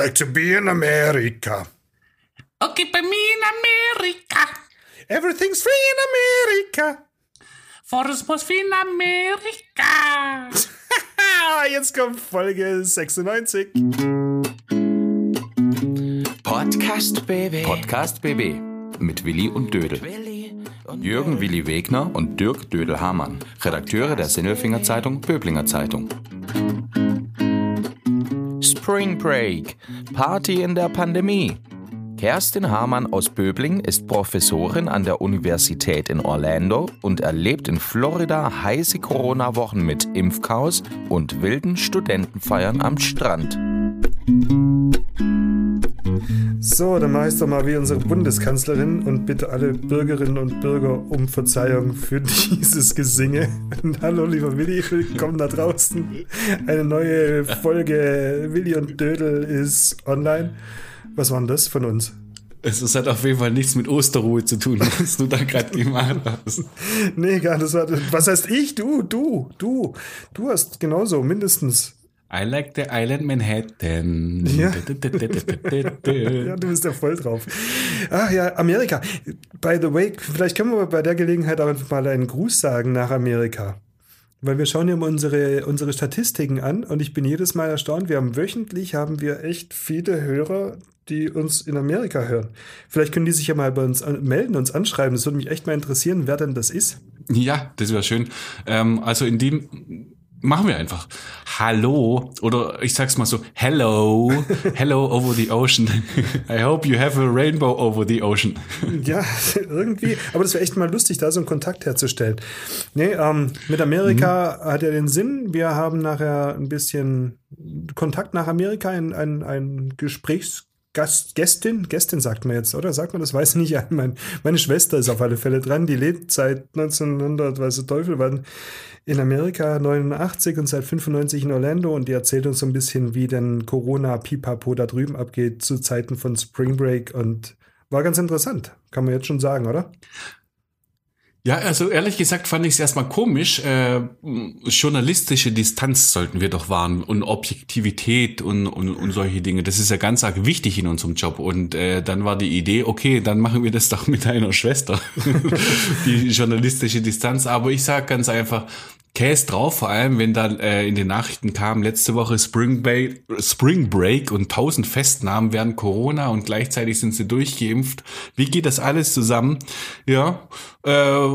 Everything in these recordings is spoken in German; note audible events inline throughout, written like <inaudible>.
like to be in America. Okay, bei mir in Amerika. Everything's free in America. Forrest muss wie in Amerika. <laughs> Jetzt kommt Folge 96. Podcast BB. Podcast BB mit Willi und Dödel. Jürgen Willi Wegner und Dirk Dödel-Hamann, Redakteure der Sinnelfinger Zeitung Böblinger Zeitung. Spring Break, Party in der Pandemie. Kerstin Hamann aus Böbling ist Professorin an der Universität in Orlando und erlebt in Florida heiße Corona-Wochen mit Impfchaos und wilden Studentenfeiern am Strand. So, dann mache ich es doch mal wie unsere Bundeskanzlerin und bitte alle Bürgerinnen und Bürger um Verzeihung für <laughs> dieses Gesinge. Und hallo, lieber Willi, willkommen da draußen. Eine neue Folge Willi und Dödel ist online. Was war denn das von uns? Es hat auf jeden Fall nichts mit Osterruhe zu tun, was du da gerade gemacht hast. Nee, gar nicht. Was heißt ich? Du, du, du. Du hast genauso, mindestens. I like the Island Manhattan. Ja. ja, du bist ja voll drauf. Ach ja, Amerika. By the way, vielleicht können wir bei der Gelegenheit auch einfach mal einen Gruß sagen nach Amerika. Weil wir schauen ja mal unsere, unsere Statistiken an und ich bin jedes Mal erstaunt. Wir haben wöchentlich haben wir echt viele Hörer, die uns in Amerika hören. Vielleicht können die sich ja mal bei uns melden, uns anschreiben. Das würde mich echt mal interessieren, wer denn das ist. Ja, das wäre schön. Ähm, also in dem machen wir einfach. Hallo oder ich sag's mal so, hello, <laughs> hello over the ocean. <laughs> I hope you have a rainbow over the ocean. <laughs> Ja, irgendwie, aber das wäre echt mal lustig, da so einen Kontakt herzustellen. Nee, ähm, mit Amerika mhm. hat ja den Sinn. Wir haben nachher ein bisschen Kontakt nach Amerika, ein, ein, ein Gesprächs Gast, Gästin, Gästin sagt man jetzt, oder? Sagt man das? Weiß ich nicht. <laughs> Mein, meine Schwester ist auf alle Fälle dran. Die lebt seit 1900, weiß der Teufel wann, in Amerika 89 und seit 95 in Orlando und die erzählt uns so ein bisschen, wie denn Corona Pipapo da drüben abgeht zu Zeiten von Spring Break und war ganz interessant, kann man jetzt schon sagen, oder? Ja, also ehrlich gesagt fand ich es erstmal komisch. Äh, journalistische Distanz sollten wir doch wahren und Objektivität und, und, und solche Dinge. Das ist ja ganz arg wichtig in unserem Job. Und äh, dann war die Idee, okay, dann machen wir das doch mit einer Schwester, <laughs> die journalistische Distanz. Aber ich sage ganz einfach, Käse drauf, vor allem wenn da äh, in den Nachrichten kam, letzte Woche Spring, Bay, Spring Break und tausend Festnahmen während Corona und gleichzeitig sind sie durchgeimpft. Wie geht das alles zusammen? Ja, äh,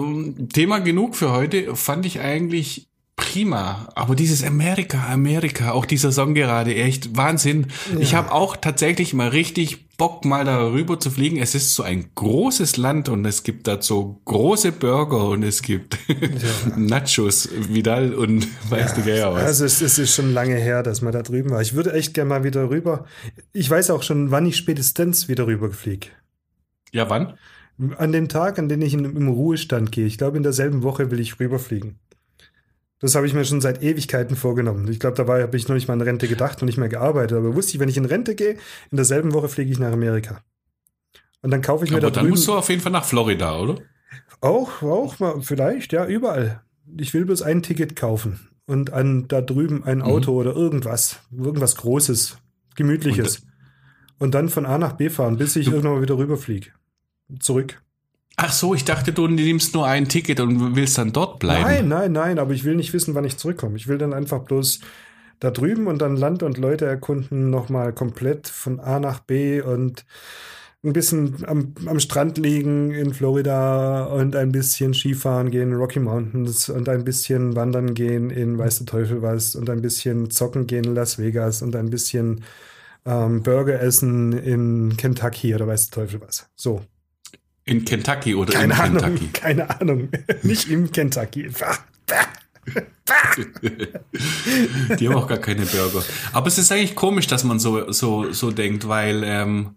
Thema genug für heute, fand ich eigentlich prima. Aber dieses Amerika, Amerika, auch dieser Song gerade, echt Wahnsinn. Ja. Ich habe auch tatsächlich mal richtig Bock, mal darüber zu fliegen. Es ist so ein großes Land und es gibt da so große Burger und es gibt ja. <laughs> Nachos, Vidal und weißt ja, du wer was. Also es, es, ist schon lange her, dass man da drüben war. Ich würde echt gerne mal wieder rüber. Ich weiß auch schon, wann ich spätestens wieder rüber fliege. Ja, wann? An dem Tag, an dem ich in, im Ruhestand gehe. Ich glaube, in derselben Woche will ich rüberfliegen. Das habe ich mir schon seit Ewigkeiten vorgenommen. Ich glaube, dabei habe ich noch nicht mal an Rente gedacht und nicht mehr gearbeitet. Aber wusste ich, wenn ich in Rente gehe, in derselben Woche fliege ich nach Amerika. Und dann kaufe ich mir Aber da dann musst du auf jeden Fall nach Florida, oder? Auch, auch mal, vielleicht, ja, überall. Ich will bloß ein Ticket kaufen und an da drüben ein mhm. Auto mhm. oder irgendwas, irgendwas Großes, Gemütliches. Und, und, dann von A nach B fahren, bis ich irgendwann mal wieder rüberfliege. Zurück. Ach so, ich dachte, du nimmst nur ein Ticket und willst dann dort bleiben. Nein, nein, nein, aber ich will nicht wissen, wann ich zurückkomme. Ich will dann einfach bloß da drüben und dann Land und Leute erkunden, nochmal komplett von A nach B und ein bisschen am, am Strand liegen in Florida und ein bisschen Skifahren gehen in Rocky Mountains und ein bisschen wandern gehen in weiß der Teufel was und ein bisschen zocken gehen in Las Vegas und ein bisschen ähm, Burger essen in Kentucky oder weiß der Teufel was. So. In Kentucky oder keine in Ahnung, Kentucky? Keine Ahnung. <laughs> Nicht im Kentucky. <laughs> Die haben auch gar keine Burger. Aber es ist eigentlich komisch, dass man so, so, so denkt, weil ähm,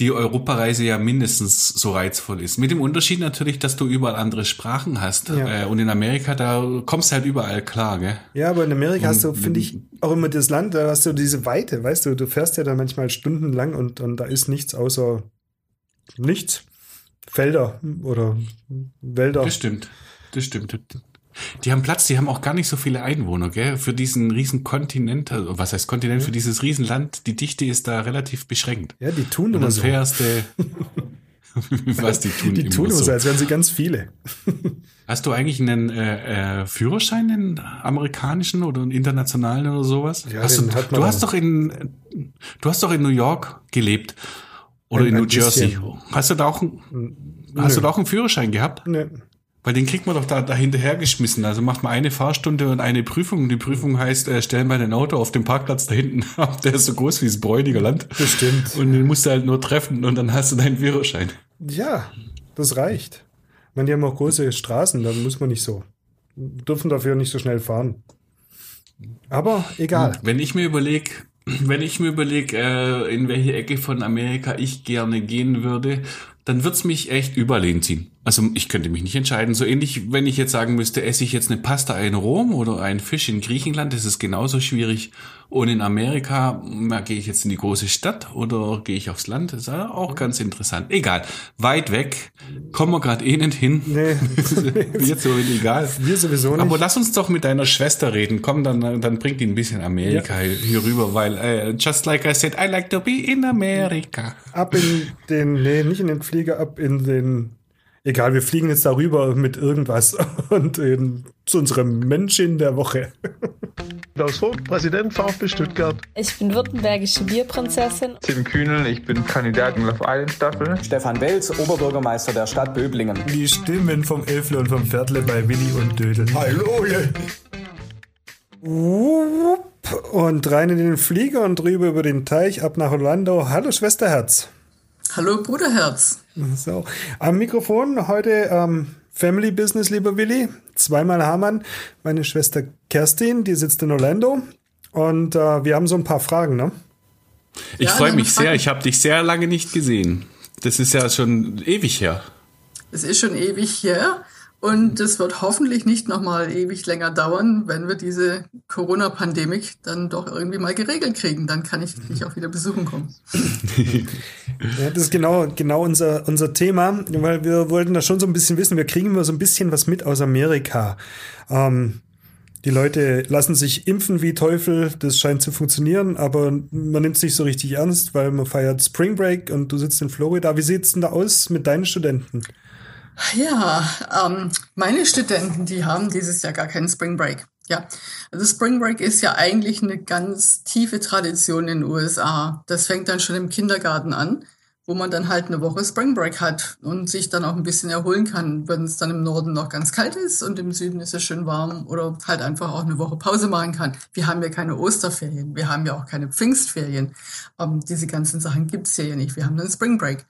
die Europareise ja mindestens so reizvoll ist. Mit dem Unterschied natürlich, dass du überall andere Sprachen hast. Ja. Äh, und in Amerika, da kommst du halt überall klar, gell? Ja, aber in Amerika und, hast du, finde ich, auch immer das Land, da hast du diese Weite, weißt du, du fährst ja da manchmal stundenlang und, und da ist nichts außer nichts. Felder oder Wälder. Das stimmt. Das stimmt. Die haben Platz, die haben auch gar nicht so viele Einwohner, gell? Für diesen riesen Kontinent, also was heißt Kontinent, für dieses Riesenland, die Dichte ist da relativ beschränkt. Ja, die tun immer so. fährst du, <laughs> was die tun Die immer tun immer so, als wären sie ganz viele. <laughs> Hast du eigentlich einen äh, äh, Führerschein, einen amerikanischen oder einen internationalen oder sowas? Ja, hast du, den hat man du hast doch in du hast doch in New York gelebt oder in New Jersey. bisschen. Hast du da auch einen, hast du da auch einen Führerschein gehabt? Ne. Weil den kriegt man doch da, da hinterhergeschmissen. Also macht man eine Fahrstunde und eine Prüfung. Die Prüfung heißt, äh, stellen wir dein Auto auf dem Parkplatz da hinten <laughs> ab. Der ist so groß wie das Bräuniger Land. Bestimmt. Und den musst du halt nur treffen und dann hast du deinen Führerschein. Ja, das reicht. Ich meine, die haben auch große Straßen, da muss man nicht so. Dürfen dafür nicht so schnell fahren. Aber egal. Wenn ich mir überlege, wenn ich mir überlege, äh, in welche Ecke von Amerika ich gerne gehen würde, dann wird's mich echt überall hinziehen. Also ich könnte mich nicht entscheiden. So ähnlich, wenn ich jetzt sagen müsste, esse ich jetzt eine Pasta in Rom oder einen Fisch in Griechenland, das ist genauso schwierig. Und in Amerika, na, gehe ich jetzt in die große Stadt oder gehe ich aufs Land? Das ist ja auch ganz interessant. Egal, weit weg, kommen wir gerade eh nicht hin. Nee, <laughs> Jetzt so egal. wir sowieso nicht. Aber lass uns doch mit deiner Schwester reden. Komm, dann, dann bringt die ein bisschen Amerika hier rüber, weil äh, just like I said, I like to be in America. ab in den, nee, nicht in den Flieger, ab in den, egal, wir fliegen jetzt darüber mit irgendwas <laughs> und in, zu unserem Menschen der Woche. Klaus Vogt, Präsident VfB Stuttgart. Ich bin württembergische Bierprinzessin. Tim Kühnel, ich bin Kandidat in Love Island Staffel. Stefan Welz, Oberbürgermeister der Stadt Böblingen. Die Stimmen vom Elfle und vom Pferdle bei Willi und Dödel. Hallo! Und rein in den Flieger und drüber über den Teich ab nach Orlando. Hallo Schwesterherz. Hallo Bruderherz. So, am Mikrofon heute ähm, Family Business, lieber Willi. Zweimal Hamann. Meine Schwester Kerstin, die sitzt in Orlando. Und äh, wir haben so ein paar Fragen, ne? Ich Ja, freue mich sehr. Ich habe dich sehr lange nicht gesehen. Das ist ja schon ewig her. Es ist schon ewig her und es wird hoffentlich nicht nochmal ewig länger dauern, wenn wir diese Corona-Pandemik dann doch irgendwie mal geregelt kriegen. Dann kann ich dich auch wieder besuchen kommen. <laughs> Ja, das ist genau, genau unser, unser Thema, weil wir wollten da schon so ein bisschen wissen, wir kriegen immer so ein bisschen was mit aus Amerika. Ähm, die Leute lassen sich impfen wie Teufel, das scheint zu funktionieren, aber man nimmt es nicht so richtig ernst, weil man feiert Spring Break und du sitzt in Florida. Wie sieht's denn da aus mit deinen Studenten? Ja, ähm, meine Studenten, die haben dieses Jahr gar keinen Spring Break. Ja, also Spring Break ist ja eigentlich eine ganz tiefe Tradition in den USA. Das fängt dann schon im Kindergarten an, wo man dann halt eine Woche Spring Break hat und sich dann auch ein bisschen erholen kann, wenn es dann im Norden noch ganz kalt ist und im Süden ist es schön warm oder halt einfach auch eine Woche Pause machen kann. Wir haben ja keine Osterferien, wir haben ja auch keine Pfingstferien. Ähm, diese ganzen Sachen gibt's ja hier nicht. Wir haben einen Spring Break.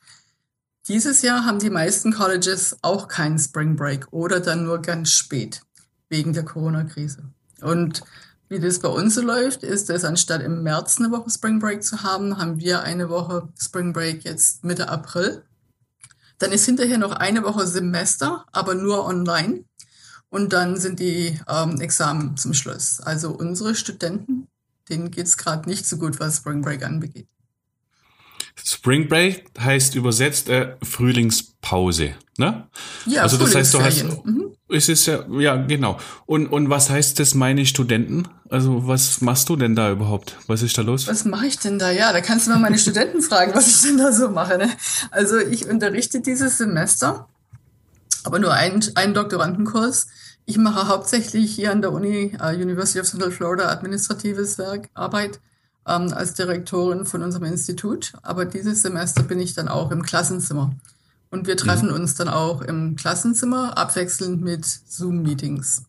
Dieses Jahr haben die meisten Colleges auch keinen Spring Break oder dann nur ganz spät wegen der Corona-Krise. Und wie das bei uns so läuft, ist es anstatt im März eine Woche Spring Break zu haben, haben wir eine Woche Spring Break jetzt Mitte April. Dann ist hinterher noch eine Woche Semester, aber nur online. Und dann sind die ähm, Examen zum Schluss. Also unsere Studenten, denen geht's gerade nicht so gut, was Spring Break anbegeht. Spring Break heißt übersetzt äh, Frühlingspause, ne? Ja, also das heißt, du hast. Mhm. es ist ja, ja genau. Und und was heißt das, meine Studenten? Also was machst du denn da überhaupt? Was ist da los? Was mache ich denn da? Ja, da kannst du mal meine Studenten <laughs> fragen, was ich denn da so mache. Ne? Also ich unterrichte dieses Semester, aber nur einen, einen Doktorandenkurs. Ich mache hauptsächlich hier an der Uni, äh, University of Central Florida, administratives Werk, Arbeit ähm, als Direktorin von unserem Institut. Aber dieses Semester bin ich dann auch im Klassenzimmer. Und wir treffen uns dann auch im Klassenzimmer, abwechselnd mit Zoom-Meetings.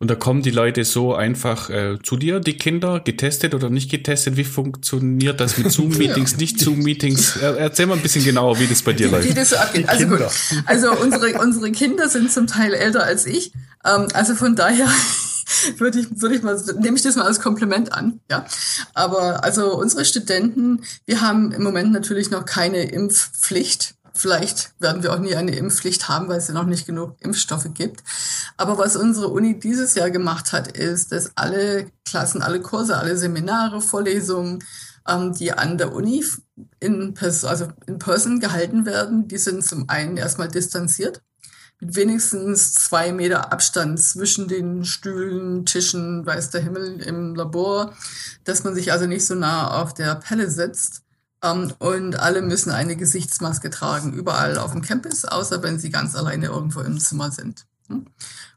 Und da kommen die Leute so einfach äh, zu dir, die Kinder, getestet oder nicht getestet? Wie funktioniert das mit <laughs> Zoom-Meetings, nicht Zoom-Meetings? Er, erzähl mal ein bisschen genauer, wie das bei dir wie, läuft. wie das so abgeht. Also gut. Also unsere, unsere Kinder sind zum Teil älter als ich. Ähm, also von daher <laughs> würde ich, würde ich mal, nehme ich das mal als Kompliment an, ja. Aber also unsere Studenten, wir haben im Moment natürlich noch keine Impfpflicht. Vielleicht werden wir auch nie eine Impfpflicht haben, weil es ja noch nicht genug Impfstoffe gibt. Aber was unsere Uni dieses Jahr gemacht hat, ist, dass alle Klassen, alle Kurse, alle Seminare, Vorlesungen, ähm, die an der Uni in, Pers also in Person gehalten werden, die sind zum einen erstmal distanziert. Wenigstens zwei Meter Abstand zwischen den Stühlen, Tischen, weiß der Himmel im Labor, dass man sich also nicht so nah auf der Pelle setzt. Ähm, und alle müssen eine Gesichtsmaske tragen, überall auf dem Campus, außer wenn sie ganz alleine irgendwo im Zimmer sind. Hm?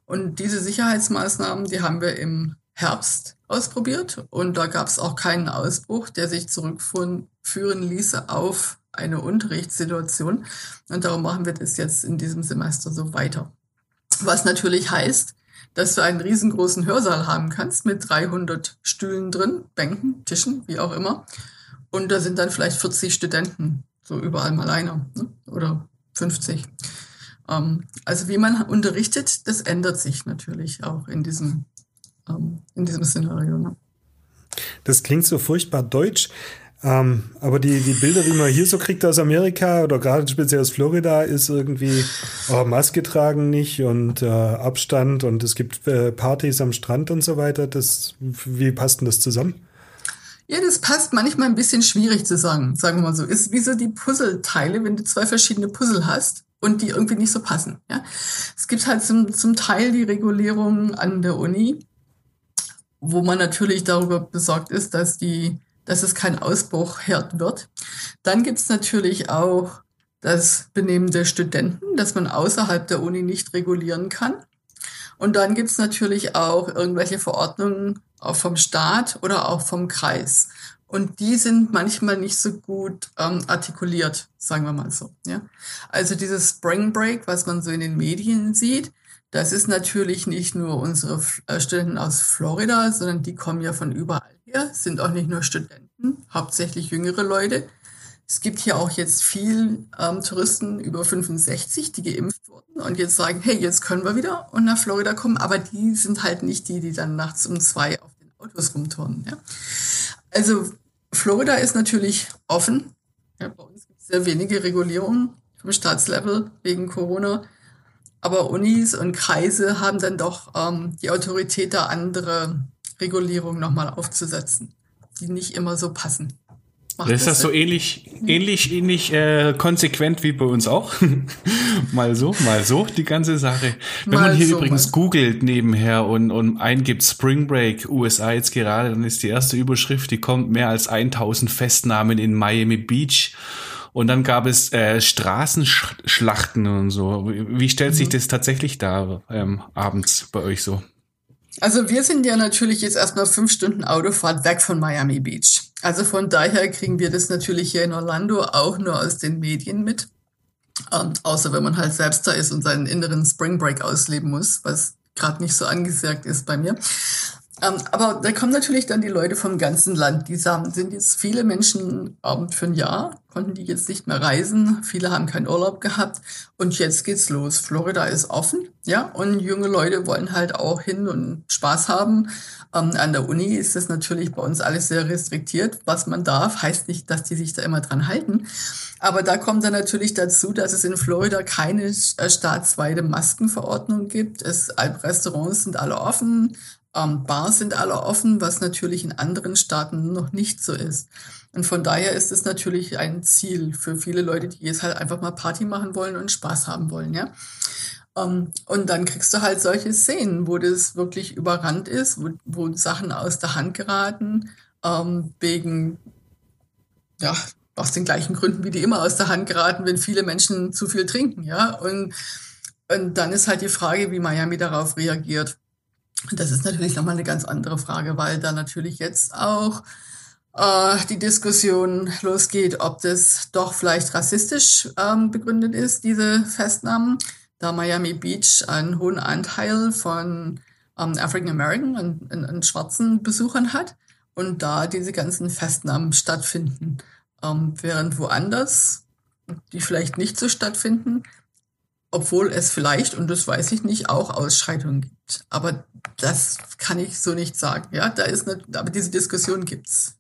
Und diese Sicherheitsmaßnahmen, die haben wir im Herbst ausprobiert und da gab es auch keinen Ausbruch, der sich zurückführen ließe auf eine Unterrichtssituation. Und darum machen wir das jetzt in diesem Semester so weiter. Was natürlich heißt, dass du einen riesengroßen Hörsaal haben kannst mit 300 Stühlen drin, Bänken, Tischen, wie auch immer. Und da sind dann vielleicht 40 Studenten, so überall mal einer ne? oder 50. Ähm, also wie man unterrichtet, das ändert sich natürlich auch in diesem, ähm, in diesem Szenario. Ne? Das klingt so furchtbar deutsch. Ähm, aber die, die Bilder, die man hier so kriegt aus Amerika oder gerade speziell aus Florida, ist irgendwie oh, Maske tragen nicht und äh, Abstand und es gibt äh, Partys am Strand und so weiter. Das, wie passt denn das zusammen? Ja, das passt manchmal ein bisschen schwierig zu sagen, sagen wir mal so. Ist wie so die Puzzleteile, wenn du zwei verschiedene Puzzle hast und die irgendwie nicht so passen. Ja? Es gibt halt zum, zum Teil die Regulierung an der Uni, wo man natürlich darüber besorgt ist, dass die dass es kein Ausbruchherd wird. Dann gibt es natürlich auch das Benehmen der Studenten, dass man außerhalb der Uni nicht regulieren kann. Und dann gibt es natürlich auch irgendwelche Verordnungen auch vom Staat oder auch vom Kreis. Und die sind manchmal nicht so gut ähm, artikuliert, sagen wir mal so. Ja? Also dieses Spring Break, was man so in den Medien sieht, das ist natürlich nicht nur unsere äh, Studenten aus Florida, sondern die kommen ja von überall her, sind auch nicht nur Studenten, hauptsächlich jüngere Leute. Es gibt hier auch jetzt viel ähm, Touristen über 65, die geimpft wurden und jetzt sagen, hey, jetzt können wir wieder und nach Florida kommen, aber die sind halt nicht die, die dann nachts um zwei auf den Autos rumturnen. Ja? Also Florida ist natürlich offen. Ja, bei uns gibt es sehr wenige Regulierungen vom Staatslevel wegen Corona. Aber Unis und Kreise haben dann doch ähm, die Autorität, da andere Regulierungen nochmal aufzusetzen, die nicht immer so passen. Macht ist das, das so ähnlich, ähnlich, ähnlich äh, konsequent wie bei uns auch? <laughs> mal so, mal so, die ganze Sache. Wenn mal man hier so, übrigens googelt nebenher und, und eingibt Spring Break USA jetzt gerade, dann ist die erste Überschrift, die kommt mehr als 1000 Festnahmen in Miami Beach. Und dann gab es äh, Straßenschlachten und so. Wie stellt sich mhm. das tatsächlich da ähm, abends bei euch so? Also wir sind ja natürlich jetzt erstmal fünf Stunden Autofahrt weg von Miami Beach. Also von daher kriegen wir das natürlich hier in Orlando auch nur aus den Medien mit. Ähm, außer wenn man halt selbst da ist und seinen inneren Spring Break ausleben muss, was gerade nicht so angesagt ist bei mir. Ähm, aber da kommen natürlich dann die Leute vom ganzen Land. Die sagen, sind jetzt viele Menschen ähm, für ein Jahr, konnten die jetzt nicht mehr reisen. Viele haben keinen Urlaub gehabt. Und jetzt geht's los. Florida ist offen, ja. Und junge Leute wollen halt auch hin und Spaß haben. Ähm, an der Uni ist das natürlich bei uns alles sehr restriktiert. Was man darf, heißt nicht, dass die sich da immer dran halten. Aber da kommt dann natürlich dazu, dass es in Florida keine äh, staatsweite Maskenverordnung gibt. Es, Restaurants sind alle offen. Ähm, Bars sind alle offen, was natürlich in anderen Staaten noch nicht so ist. Und von daher ist es natürlich ein Ziel für viele Leute, die jetzt halt einfach mal Party machen wollen und Spaß haben wollen, ja. Um, ähm, und dann kriegst du halt solche Szenen, wo das wirklich überrannt ist, wo, wo Sachen aus der Hand geraten, ähm, wegen, ja, aus den gleichen Gründen, wie die immer aus der Hand geraten, wenn viele Menschen zu viel trinken, ja. Und, und dann ist halt die Frage, wie Miami darauf reagiert. Das ist natürlich nochmal eine ganz andere Frage, weil da natürlich jetzt auch äh, die Diskussion losgeht, ob das doch vielleicht rassistisch ähm, begründet ist, diese Festnahmen, da Miami Beach einen hohen Anteil von ähm, African American und, und, und, schwarzen Besuchern hat und da diese ganzen Festnahmen stattfinden, ähm, während woanders die vielleicht nicht so stattfinden, obwohl es vielleicht, und das weiß ich nicht, auch Ausschreitungen gibt. Aber das kann ich so nicht sagen. Ja, da ist eine, aber diese Diskussion gibt's.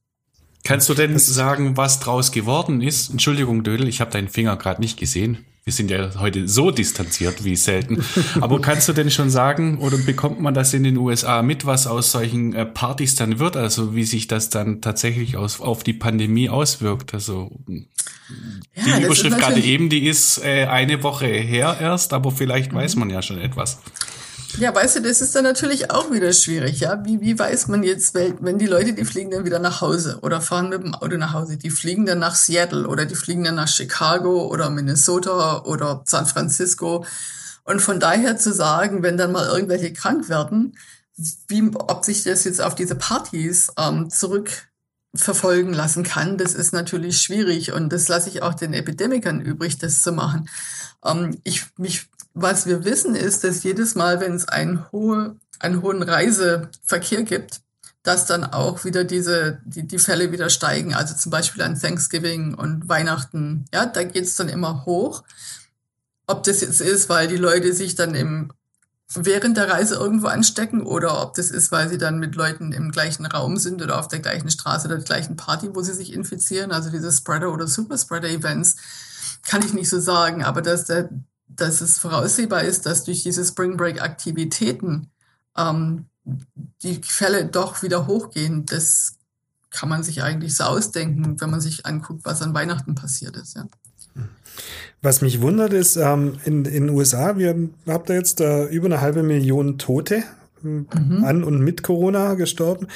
Kannst du denn sagen, was draus geworden ist? Entschuldigung, Dödel, ich habe deinen Finger gerade nicht gesehen. Wir sind ja heute so distanziert wie selten. Aber kannst du denn schon sagen oder bekommt man das in den USA mit, was aus solchen äh, Partys dann wird? Also wie sich das dann tatsächlich aus, auf die Pandemie auswirkt? Also Ja, die Überschrift gerade eben, die ist äh, eine Woche her erst, aber vielleicht Mhm. weiß man ja schon etwas. Ja, weißt du, das ist dann natürlich auch wieder schwierig, ja. Wie, wie weiß man jetzt, wenn die Leute, die fliegen dann wieder nach Hause oder fahren mit dem Auto nach Hause, die fliegen dann nach Seattle oder die fliegen dann nach Chicago oder Minnesota oder San Francisco. Und von daher zu sagen, wenn dann mal irgendwelche krank werden, wie, ob sich das jetzt auf diese Partys ähm, zurückverfolgen lassen kann, das ist natürlich schwierig und das lasse ich auch den Epidemikern übrig, das zu machen. Ähm, ich, mich, was wir wissen ist, dass jedes Mal, wenn es einen, hohe, einen hohen Reiseverkehr gibt, dass dann auch wieder diese, die, die Fälle wieder steigen. Also zum Beispiel an Thanksgiving und Weihnachten. Ja, da geht's dann immer hoch. Ob das jetzt ist, weil die Leute sich dann im, während der Reise irgendwo anstecken oder ob das ist, weil sie dann mit Leuten im gleichen Raum sind oder auf der gleichen Straße oder der gleichen Party, wo sie sich infizieren. Also diese Spreader- oder Superspreader-Events kann ich nicht so sagen, aber dass, der, dass es voraussehbar ist, dass durch diese Spring Break-Aktivitäten ähm, die Fälle doch wieder hochgehen, das kann man sich eigentlich so ausdenken, wenn man sich anguckt, was an Weihnachten passiert ist. Ja. Was mich wundert ist, ähm, in den USA, wir habt da jetzt äh, über eine halbe Million Tote äh, an und mit Corona gestorben.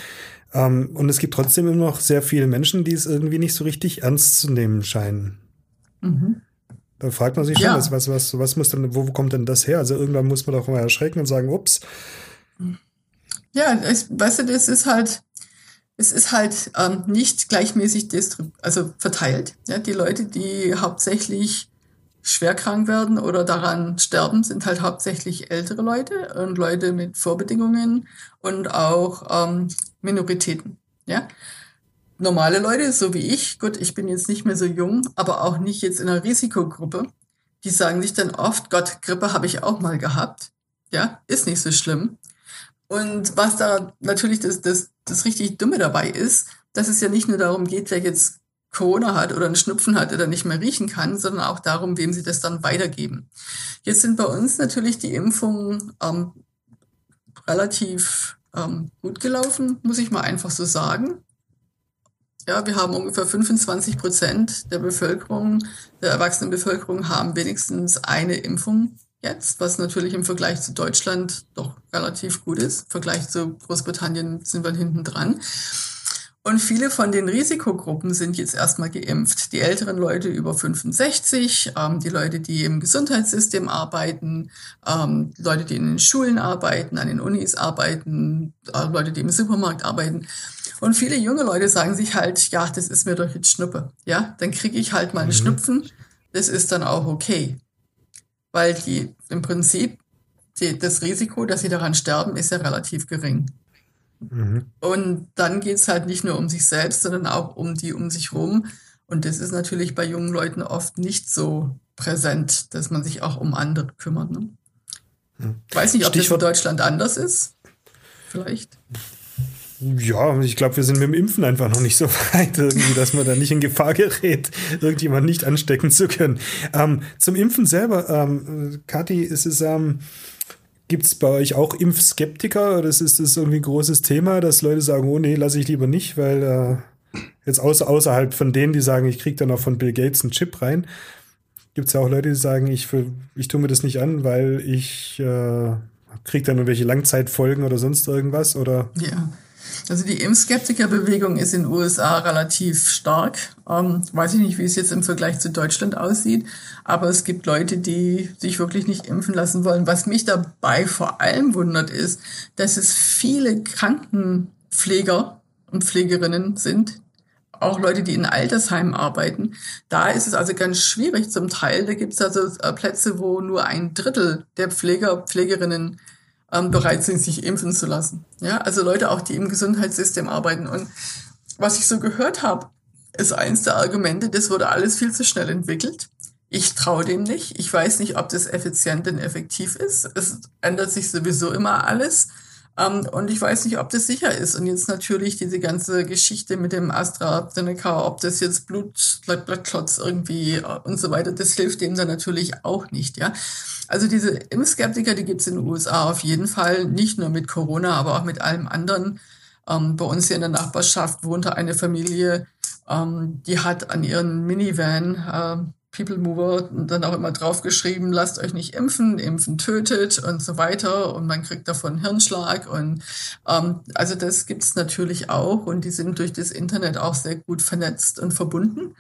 Ähm, und es gibt trotzdem immer noch sehr viele Menschen, die es irgendwie nicht so richtig ernst zu nehmen scheinen. Mhm. Da fragt man sich schon, Ja. was, was, was, was muss denn, wo, kommt denn das her? Also irgendwann muss man doch mal erschrecken und sagen, ups, Ja, ich, weißt du, das ist halt, es ist halt ähm, nicht gleichmäßig also verteilt. Ja, die Leute, die hauptsächlich schwer krank werden oder daran sterben, sind halt hauptsächlich ältere Leute und Leute mit Vorbedingungen und auch ähm, Minoritäten. Ja, normale Leute, so wie ich, gut, ich bin jetzt nicht mehr so jung, aber auch nicht jetzt in einer Risikogruppe, die sagen sich dann oft, Gott, Grippe habe ich auch mal gehabt. Ja, ist nicht so schlimm. Und was da natürlich das, das, das richtig Dumme dabei ist, dass es ja nicht nur darum geht, wer jetzt Corona hat oder einen Schnupfen hat oder nicht mehr riechen kann, sondern auch darum, wem sie das dann weitergeben. Jetzt sind bei uns natürlich die Impfungen ähm, relativ ähm, gut gelaufen, muss ich mal einfach so sagen. Ja, wir haben ungefähr 25 Prozent der Bevölkerung, der erwachsenen Bevölkerung haben wenigstens eine Impfung jetzt, was natürlich im Vergleich zu Deutschland doch relativ gut ist. Im Vergleich zu Großbritannien sind wir hinten dran. Und viele von den Risikogruppen sind jetzt erstmal geimpft. Die älteren Leute über 65, ähm, die Leute, die im Gesundheitssystem arbeiten, ähm, Leute, die in den Schulen arbeiten, an den Unis arbeiten, äh, Leute, die im Supermarkt arbeiten. Und viele junge Leute sagen sich halt, ja, das ist mir doch jetzt Schnuppe. Ja, dann kriege ich halt mal einen Schnupfen. Das ist dann auch okay. Weil die im Prinzip die, das Risiko, dass sie daran sterben, ist ja relativ gering. Und dann geht's halt nicht nur um sich selbst, sondern auch um die um sich rum. Und das ist natürlich bei jungen Leuten oft nicht so präsent, dass man sich auch um andere kümmert. Ne? Weiß nicht, ob Stichwort- das in Deutschland anders ist. Vielleicht. Ja, ich glaube, wir sind mit dem Impfen einfach noch nicht so <laughs> weit, irgendwie, dass man da nicht in Gefahr gerät, irgendjemand nicht anstecken zu können. Ähm, zum Impfen selber, ähm, Kathi, ist es, ähm, gibt es bei euch auch Impfskeptiker oder ist das irgendwie ein großes Thema, dass Leute sagen, oh nee, lasse ich lieber nicht, weil äh, jetzt außer, außerhalb von denen, die sagen, ich kriege dann auch von Bill Gates einen Chip rein, gibt es ja auch Leute, die sagen, ich, ich tue mir das nicht an, weil ich äh, kriege dann irgendwelche Langzeitfolgen oder sonst irgendwas oder Ja. Also die Impfskeptikerbewegung ist in den USA relativ stark. Ähm, weiß ich nicht, wie es jetzt im Vergleich zu Deutschland aussieht, aber es gibt Leute, die sich wirklich nicht impfen lassen wollen. Was mich dabei vor allem wundert, ist, dass es viele Krankenpfleger und Pflegerinnen sind, auch Leute, die in Altersheimen arbeiten. Da ist es also ganz schwierig zum Teil. Da gibt es also äh, Plätze, wo nur ein Drittel der Pfleger, Pflegerinnen ähm, bereit sind, sich impfen zu lassen. Ja, also Leute auch, die im Gesundheitssystem arbeiten. Und was ich so gehört habe, ist eins der Argumente, das wurde alles viel zu schnell entwickelt. Ich traue dem nicht. Ich weiß nicht, ob das effizient und effektiv ist. Es ändert sich sowieso immer alles. Ähm, und ich weiß nicht, ob das sicher ist. Und jetzt natürlich diese ganze Geschichte mit dem AstraZeneca, ob das jetzt Blut, Blutklots irgendwie äh, und so weiter, das hilft dem dann natürlich auch nicht, ja. Also diese Impfskeptiker, die gibt's in den USA auf jeden Fall, nicht nur mit Corona, aber auch mit allem anderen. Ähm, bei uns hier in der Nachbarschaft wohnte eine Familie Ähm, die hat an ihren Minivan People Mover dann auch immer draufgeschrieben, lasst euch nicht impfen, impfen tötet und so weiter. Und man kriegt davon Hirnschlag. Und ähm, also das gibt's natürlich auch. Und die sind durch das Internet auch sehr gut vernetzt und verbunden.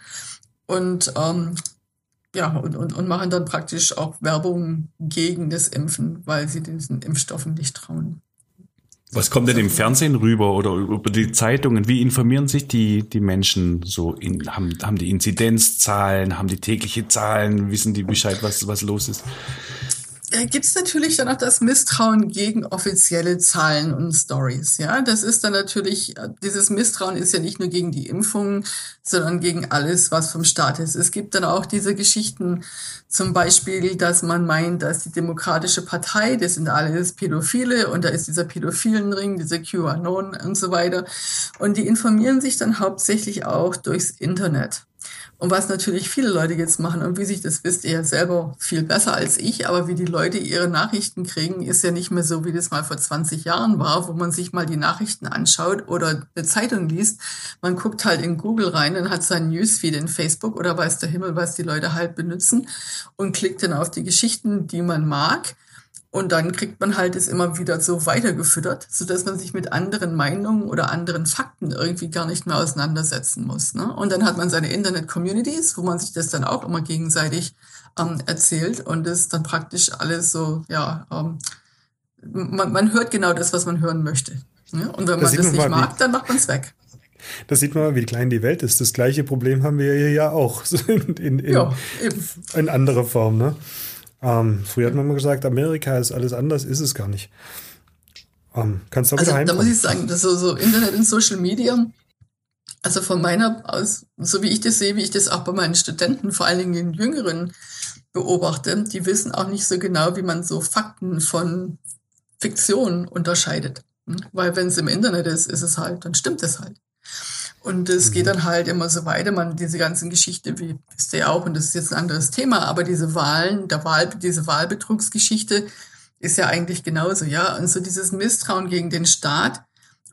Und ähm, ja, und, und, und machen dann praktisch auch Werbung gegen das Impfen, weil sie diesen Impfstoffen nicht trauen. Was kommt denn im Fernsehen rüber oder über die Zeitungen? Wie informieren sich die, die Menschen so? In, haben, haben die Inzidenzzahlen, haben die tägliche Zahlen, wissen die Bescheid, was, was los ist? Da gibt's natürlich dann auch das Misstrauen gegen offizielle Zahlen und Stories. Ja, das ist dann natürlich, dieses Misstrauen ist ja nicht nur gegen die Impfungen, sondern gegen alles, was vom Staat ist. Es gibt dann auch diese Geschichten, zum Beispiel, dass man meint, dass die Demokratische Partei, das sind alles Pädophile und da ist dieser Pädophilenring, dieser QAnon und so weiter. Und die informieren sich dann hauptsächlich auch durchs Internet. Und was natürlich viele Leute jetzt machen, und wie sich das wisst ihr ja selber viel besser als ich, aber wie die Leute ihre Nachrichten kriegen, ist ja nicht mehr so, wie das mal vor 20 Jahren war, wo man sich mal die Nachrichten anschaut oder eine Zeitung liest. Man guckt halt in Google rein und hat seinen Newsfeed in Facebook oder weiß der Himmel, was die Leute halt benutzen und klickt dann auf die Geschichten, die man mag und dann kriegt man halt es immer wieder so weitergefüttert, so dass man sich mit anderen Meinungen oder anderen Fakten irgendwie gar nicht mehr auseinandersetzen muss. Ne? Und dann hat man seine Internet-Communities, wo man sich das dann auch immer gegenseitig ähm, erzählt und das ist dann praktisch alles so, ja, ähm, man, man hört genau das, was man hören möchte. Ne? Und wenn das man das nicht mag, dann macht man es weg. Da sieht man mal, wie klein die Welt ist. Das gleiche Problem haben wir hier ja auch <laughs> in, in, in, ja, in anderer Form. Ne? Ähm, früher hat man immer gesagt, Amerika ist alles anders, ist es gar nicht. Ähm, kannst du auch also, wieder Da muss ich sagen, so, so Internet und Social Media, also von meiner aus, so wie ich das sehe, wie ich das auch bei meinen Studenten, vor allen Dingen den Jüngeren, beobachte, die wissen auch nicht so genau, wie man so Fakten von Fiktion unterscheidet. Hm? Weil wenn es im Internet ist, ist es halt, dann stimmt es halt. Und es mhm. geht dann halt immer so weiter. Man, diese ganzen Geschichte, wie wisst ihr auch, und das ist jetzt ein anderes Thema, aber diese Wahlen, der Wahl, diese Wahlbetrugsgeschichte ist ja eigentlich genauso, ja. Und so dieses Misstrauen gegen den Staat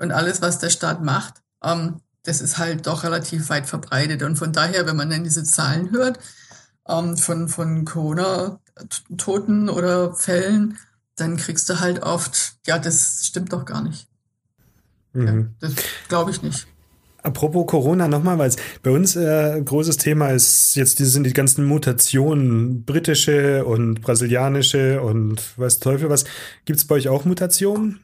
und alles, was der Staat macht, ähm, das ist halt doch relativ weit verbreitet. Und von daher, wenn man dann diese Zahlen hört, ähm, von, von Corona-Toten oder Fällen, dann kriegst du halt oft, ja, das stimmt doch gar nicht. Mhm. Ja, das glaube ich nicht. Apropos Corona nochmal, weil es bei uns äh, großes Thema ist, jetzt die, sind die ganzen Mutationen, britische und brasilianische und weiß Teufel was. Gibt es bei euch auch Mutationen?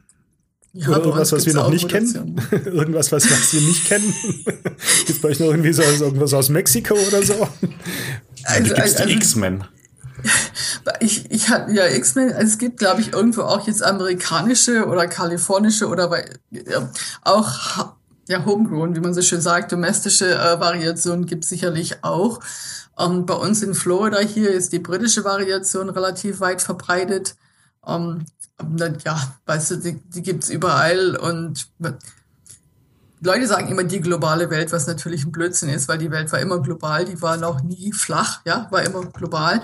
Ja, Oder irgendwas, was wir noch nicht kennen? <laughs> irgendwas, was, was wir nicht kennen? <laughs> Gibt es bei euch noch irgendwie so irgendwas aus Mexiko oder so? Also, also, also X-Men. <laughs> Ich, ich hatte ja X-Men, also es gibt, glaube ich, irgendwo auch jetzt amerikanische oder kalifornische oder ja, auch ja, homegrown, wie man so schön sagt, domestische äh, Variation gibt sicherlich auch. Ähm, bei uns in Florida hier ist die britische Variation relativ weit verbreitet. Ähm, ja, weißt du, die, die gibt es überall und Leute sagen immer die globale Welt, was natürlich ein Blödsinn ist, weil die Welt war immer global, die war noch nie flach, ja, war immer global.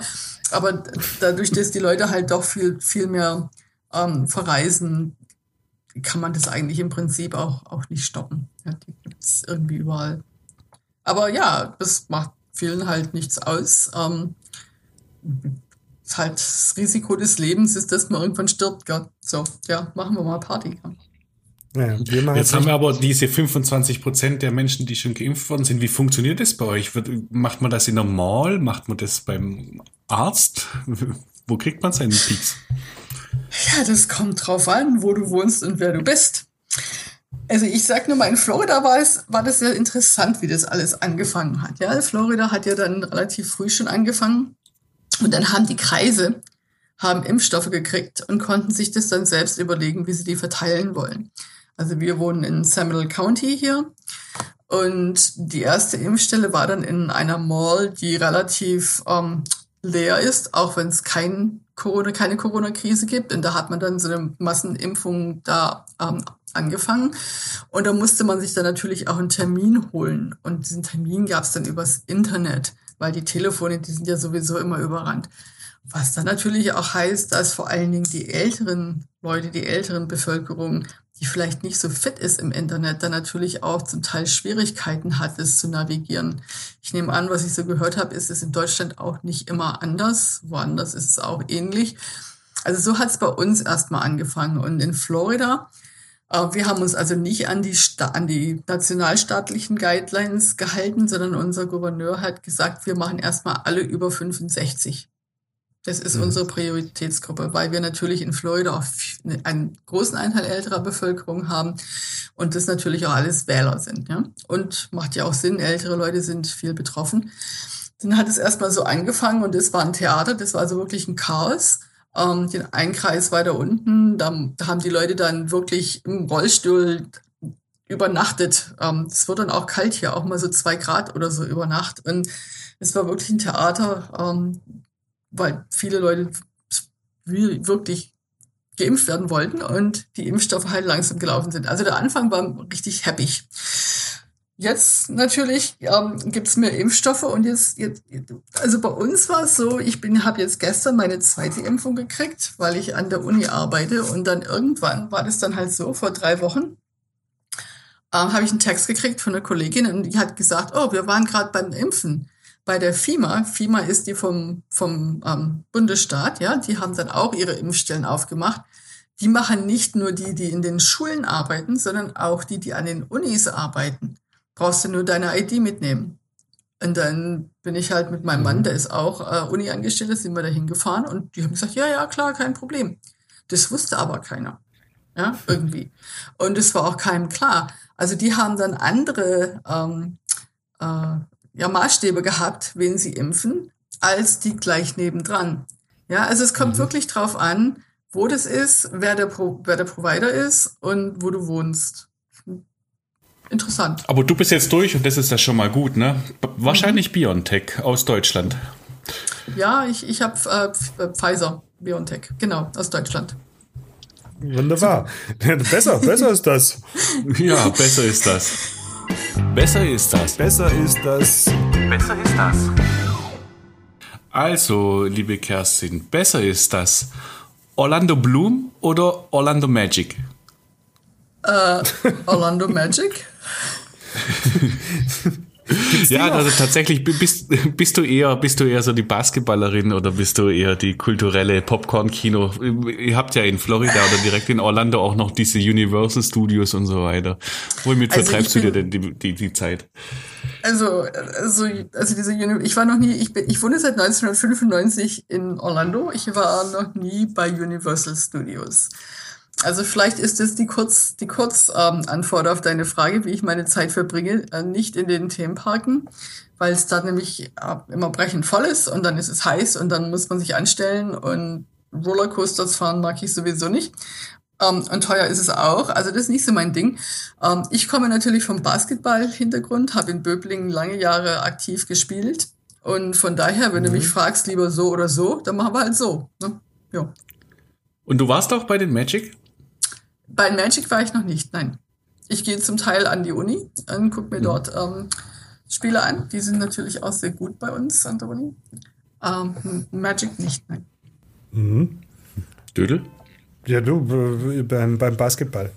Aber dadurch, dass die Leute halt doch viel, viel mehr ähm, verreisen, kann man das eigentlich im Prinzip auch, auch nicht stoppen. Ja, die gibt es irgendwie überall. Aber ja, das macht vielen halt nichts aus. Ähm, halt das Risiko des Lebens ist, dass man irgendwann stirbt. Gell? So, ja, machen wir mal Party. Ja, Jetzt haben wir aber diese 25 Prozent der Menschen, die schon geimpft worden sind. Wie funktioniert das bei euch? Macht man das in der Mall? Macht man das beim Arzt? Wo kriegt man seinen Peaks? Ja, das kommt drauf an, wo du wohnst und wer du bist. Also ich sag nur mal, in Florida war es, war das sehr interessant, wie das alles angefangen hat. Ja, Florida hat ja dann relativ früh schon angefangen. Und dann haben die Kreise, haben Impfstoffe gekriegt und konnten sich das dann selbst überlegen, wie sie die verteilen wollen. Also wir wohnen in Seminole County hier. Und die erste Impfstelle war dann in einer Mall, die relativ ähm, leer ist, auch wenn es kein Corona, keine Corona-Krise gibt. Und da hat man dann so eine Massenimpfung da ähm, angefangen. Und da musste man sich dann natürlich auch einen Termin holen. Und diesen Termin gab es dann übers Internet, weil die Telefone, die sind ja sowieso immer überrannt. Was dann natürlich auch heißt, dass vor allen Dingen die älteren Leute, die älteren Bevölkerung, die vielleicht nicht so fit ist im Internet, dann natürlich auch zum Teil Schwierigkeiten hat, es zu navigieren. Ich nehme an, was ich so gehört habe, ist es in Deutschland auch nicht immer anders. Woanders ist es auch ähnlich. Also so hat es bei uns erstmal angefangen. Und in Florida, äh, wir haben uns also nicht an die, an die nationalstaatlichen Guidelines gehalten, sondern unser Gouverneur hat gesagt, wir machen erstmal alle über 65. Das ist mhm. unsere Prioritätsgruppe, weil wir natürlich in Florida auch einen großen Anteil älterer Bevölkerung haben und das natürlich auch alles Wähler sind. Ja? Und macht ja auch Sinn, ältere Leute sind viel betroffen. Dann hat es erstmal so angefangen und das war ein Theater, das war also wirklich ein Chaos. Ähm, den einen Kreis weiter unten, da, da haben die Leute dann wirklich im Rollstuhl übernachtet. Ähm, es wird dann auch kalt hier, auch mal so zwei Grad oder so über Nacht. Und es war wirklich ein Theater. Weil viele Leute wirklich geimpft werden wollten und die Impfstoffe halt langsam gelaufen sind. Also der Anfang war richtig happy. Jetzt natürlich ähm, gibt es mehr Impfstoffe und jetzt, jetzt also bei uns war es so, ich bin habe jetzt gestern meine zweite Impfung gekriegt, weil ich an der Uni arbeite und dann irgendwann war das dann halt so vor drei Wochen ähm, habe ich einen Text gekriegt von einer Kollegin und die hat gesagt, oh, wir waren gerade beim Impfen bei der FIMA, FIMA ist die vom, vom ähm, Bundesstaat, ja, die haben dann auch ihre Impfstellen aufgemacht. Die machen nicht nur die, die in den Schulen arbeiten, sondern auch die, die an den Unis arbeiten. Brauchst du nur deine ID mitnehmen. Und dann bin ich halt mit meinem Mann, der ist auch äh, Uni-Angestellter, sind wir da hingefahren und die haben gesagt, ja, ja, klar, kein Problem. Das wusste aber keiner. Ja, irgendwie. Und es war auch keinem klar. Also die haben dann andere ähm, äh, ja Maßstäbe gehabt, wen sie impfen, als die gleich nebendran. Ja, also es kommt mhm. wirklich drauf an, wo das ist, wer der, Pro, wer der Provider ist und wo du wohnst. Interessant. Aber du bist jetzt durch und das ist ja schon mal gut, ne? Wahrscheinlich mhm. BioNTech aus Deutschland. Ja, ich, ich habe äh, Pfizer, BioNTech, genau, aus Deutschland. Wunderbar. besser, besser ist das. <laughs> Ja, besser ist das. Besser ist das. Besser ist das. Besser ist das. Also, liebe Kerstin, besser ist das Orlando Bloom oder Orlando Magic? Äh, Orlando Magic? <laughs> ja, also tatsächlich bist, bist du eher bist du eher so die Basketballerin oder bist du eher die kulturelle Popcorn-Kino? Ihr habt ja in Florida oder direkt in Orlando auch noch diese Universal Studios und so weiter. Womit also vertreibst du dir denn die, die, die Zeit? Also, also, also diese Uni ich war noch nie, ich bin, ich wohne seit 1995 in Orlando. Ich war noch nie bei Universal Studios. Also vielleicht ist es die Kurz, die Kurzantwort ähm, auf deine Frage, wie ich meine Zeit verbringe, äh, nicht in den Themenparken, weil es da nämlich äh, immer brechend voll ist und dann ist es heiß und dann muss man sich anstellen und Rollercoasters fahren mag ich sowieso nicht. Ähm, und teuer ist es auch. Also das ist nicht so mein Ding. Ähm, ich komme natürlich vom Basketball-Hintergrund, habe in Böblingen lange Jahre aktiv gespielt. Und von daher, wenn mhm. du mich fragst, lieber so oder so, dann machen wir halt so. Ne? Ja. Und du warst auch bei den Magic? Bei Magic war ich noch nicht, nein. Ich gehe zum Teil an die Uni und gucke mir mhm. dort ähm, Spiele an. Die sind natürlich auch sehr gut bei uns an der Uni. Ähm, Magic nicht, nein. Mhm. Dödel? Ja, du, beim, beim Basketball.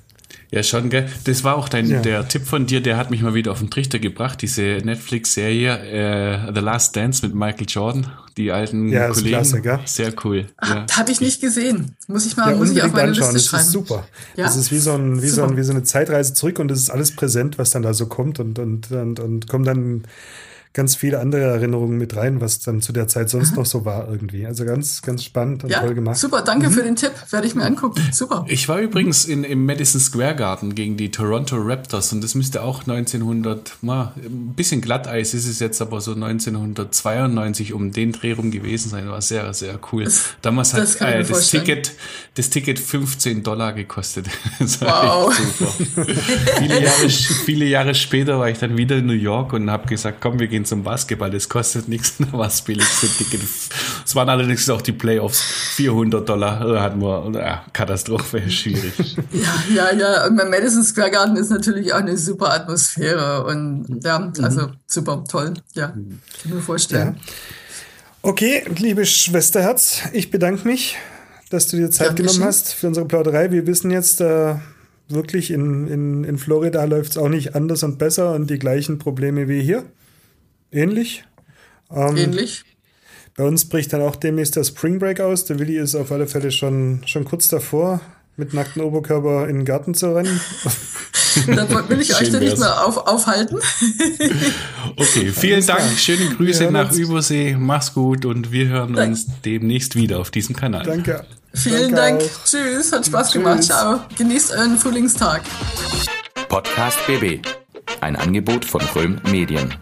Ja, schon, gell? Das war auch dein, ja. der Tipp von dir, der hat mich mal wieder auf den Trichter gebracht, diese Netflix-Serie äh, The Last Dance mit Michael Jordan, die alten ja, Kollegen. Klasse, gell? Sehr cool. Ach, ja. Habe ich nicht gesehen. Muss ich mal ja, muss ich auf meine anschauen. Liste schreiben. Das ist super. Ja? Das ist wie so, ein, wie, so ein, wie so eine Zeitreise zurück und es ist alles präsent, was dann da so kommt und, und, und, und kommt dann ganz viele andere Erinnerungen mit rein, was dann zu der Zeit sonst noch so war irgendwie. Also ganz, ganz spannend und ja, toll gemacht. Super, danke mhm. für den Tipp. Werde ich mir angucken. Super. Ich war übrigens in, im Madison Square Garden gegen die Toronto Raptors und das müsste auch 1900, mal, ein bisschen Glatteis ist es jetzt, aber so 1992 um den Dreh rum gewesen sein. War sehr, sehr cool. Das, Damals hat das, äh, das Ticket, das Ticket 15 Dollar gekostet. <laughs> wow. viele, Jahre, <laughs> viele Jahre später war ich dann wieder in New York und habe gesagt, komm, wir gehen gehen zum Basketball, das kostet nichts, <laughs> da war es billigste Ticket. Es waren allerdings auch die Playoffs, 400 Dollar, da hatten wir, ja, Katastrophe, <laughs> schwierig. ja, ja, ja, und beim Madison Square Garden ist natürlich auch eine super Atmosphäre und ja, also super, toll, ja, kann mir vorstellen. Ja. Okay, liebe Schwesterherz, ich bedanke mich, dass du dir Zeit Dankeschön. genommen hast für unsere Plauderei. Wir wissen jetzt, äh, wirklich in, in, in Florida läuft es auch nicht anders und besser und die gleichen Probleme wie hier. Ähnlich. Ähm, Ähnlich. Bei uns bricht dann auch demnächst der Spring Break aus. Der Willi ist auf alle Fälle schon, schon kurz davor, mit nacktem Oberkörper in den Garten zu rennen. <laughs> Dann will ich euch Schön da nicht mehr auf, aufhalten. <laughs> Okay, vielen Dank. Schöne Grüße nach uns. Übersee. Mach's gut und wir hören Dank. uns demnächst wieder auf diesem Kanal. Danke. Vielen Danke Dank. auch. Tschüss. Hat Spaß gemacht. Tschüss. Ciao. Genießt euren Frühlingstag. Podcast BB. Ein Angebot von Röhm Medien.